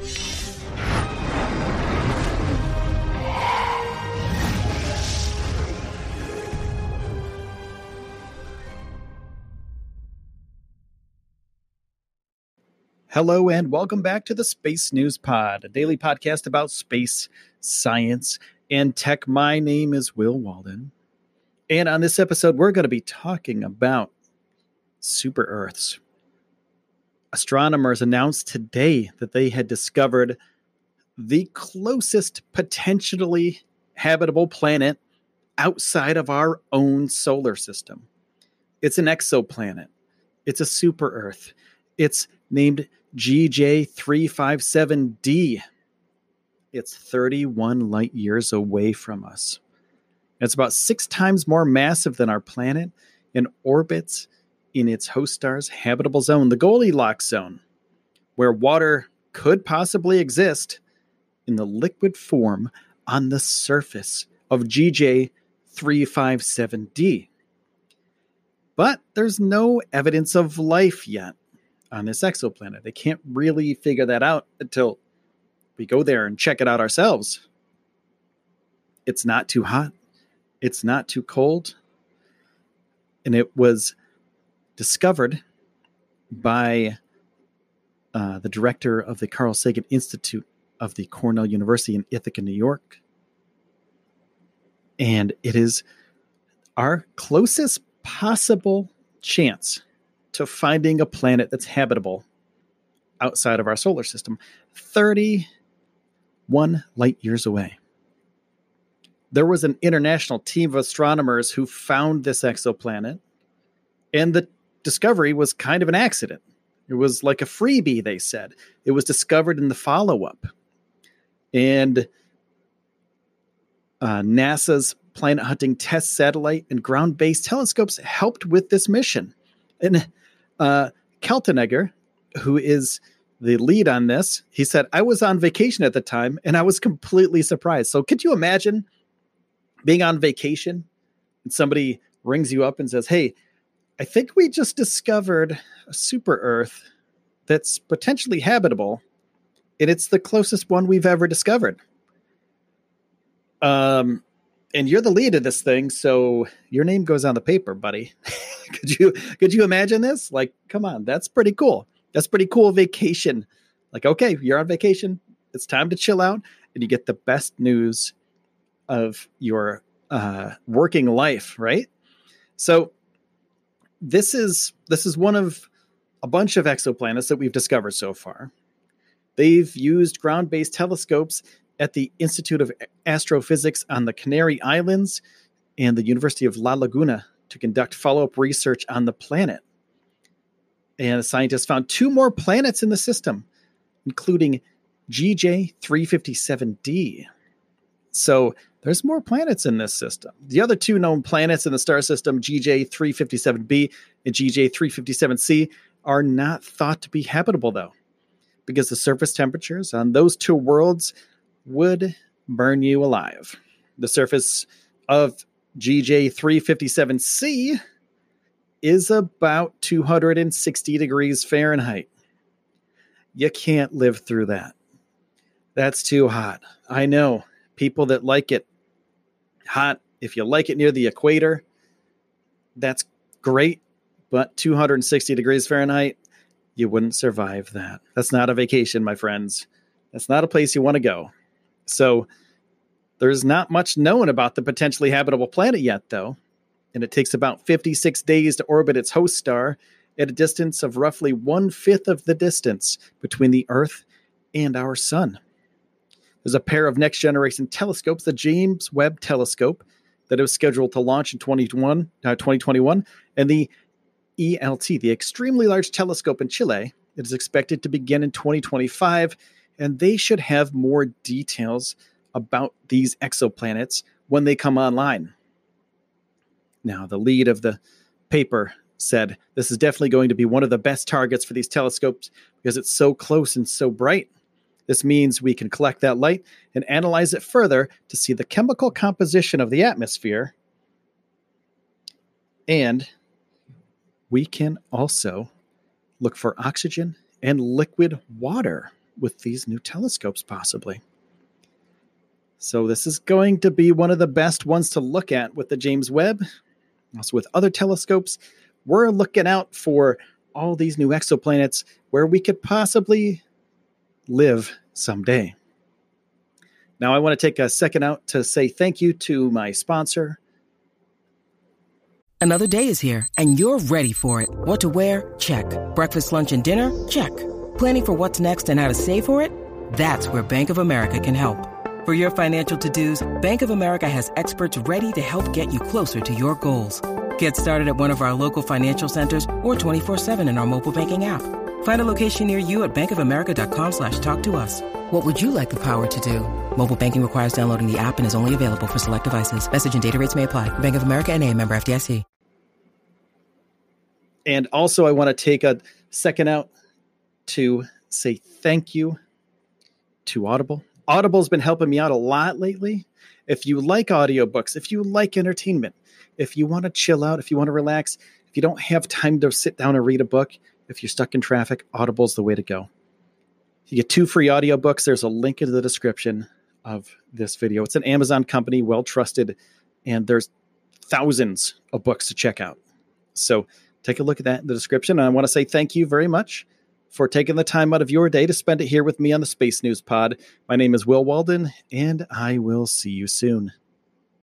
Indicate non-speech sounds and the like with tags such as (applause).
Hello and welcome back to the Space News Pod, a daily podcast about space, science, and tech. My name is Will Walden. And on this episode, we're going to be talking about super Earths. Astronomers announced today that they had discovered the closest potentially habitable planet outside of our own solar system. It's an exoplanet, it's a super Earth. It's named GJ357d. It's 31 light years away from us. It's about six times more massive than our planet and orbits in its host star's habitable zone, the Goldilocks zone, where water could possibly exist in the liquid form on the surface of GJ357d. But there's no evidence of life yet on this exoplanet. They can't really figure that out until we go there and check it out ourselves. It's not too hot, it's not too cold, and it was discovered by uh, the director of the Carl Sagan Institute of the Cornell University in Ithaca, New York. And it is our closest possible chance to finding a planet that's habitable outside of our solar system, 31 light years away. There was an international team of astronomers who found this exoplanet, and the discovery was kind of an accident. It was like a freebie, they said. It was discovered in the follow up. And uh, NASA's planet hunting TESS satellite and ground based telescopes helped with this mission. And uh, who is the lead on this, he said, I was on vacation at the time and I was completely surprised. So, could you imagine being on vacation and somebody rings you up and says, Hey, I think we just discovered a super Earth that's potentially habitable, and it's the closest one we've ever discovered. Um, and you're the lead of this thing, so your name goes on the paper, buddy. (laughs) could you could you imagine this? Like, come on, that's pretty cool. That's pretty cool vacation. Like, okay, you're on vacation. It's time to chill out, and you get the best news of your uh, working life, right? So this is this is one of a bunch of exoplanets that we've discovered so far. They've used ground-based telescopes at the Institute of Astrophysics on the Canary Islands and the University of La Laguna to conduct follow up research on the planet. And the scientists found two more planets in the system, including GJ 357d. So there's more planets in this system. The other two known planets in the star system, GJ 357b and GJ 357c, are not thought to be habitable, though, because the surface temperatures on those two worlds would burn you alive. The surface of GJ 357c is about 260 degrees Fahrenheit. You can't live through that. That's too hot. I know. People that like it hot, if you like it near the equator, that's great. But 260 degrees Fahrenheit, you wouldn't survive that. That's not a vacation, my friends. That's not a place you want to go. So there's not much known about the potentially habitable planet yet, though, and it takes about 56 days to orbit its host star at a distance of roughly one fifth of the distance between the Earth and our Sun. There's a pair of next generation telescopes, the James Webb Telescope, that is scheduled to launch in 2021, uh, 2021, and the ELT, the Extremely Large Telescope in Chile, It is expected to begin in 2025, and they should have more details about these exoplanets when they come online. Now, the lead of the paper said this is definitely going to be one of the best targets for these telescopes because it's so close and so bright. This means we can collect that light and analyze it further to see the chemical composition of the atmosphere. And we can also look for oxygen and liquid water with these new telescopes, possibly. So, this is going to be one of the best ones to look at with the James Webb. Also, with other telescopes, we're looking out for all these new exoplanets where we could possibly live someday. Now, I want to take a second out to say thank you to my sponsor. Another day is here, and you're ready for it. What to wear? Check. Breakfast, lunch, and dinner? Check. Planning for what's next and how to save for it? That's where Bank of America can help. For your financial to dos, Bank of America has experts ready to help get you closer to your goals. Get started at one of our local financial centers or 24-7 in our mobile banking app. Find a location near you at bankofamerica.com slash talk to us. What would you like the power to do? Mobile banking requires downloading the app and is only available for select devices. Message and data rates may apply. Bank of America and a member FDIC. And also I want to take a second out to say thank you to Audible. Audible's been helping me out a lot lately. If you like audiobooks, if you like entertainment, if you want to chill out, if you want to relax, if you don't have time to sit down and read a book, if you're stuck in traffic, Audible's the way to go. You get two free audiobooks. There's a link in the description of this video. It's an Amazon company, well trusted, and there's thousands of books to check out. So take a look at that in the description. And I want to say thank you very much for taking the time out of your day to spend it here with me on the Space News Pod. My name is Will Walden, and I will see you soon.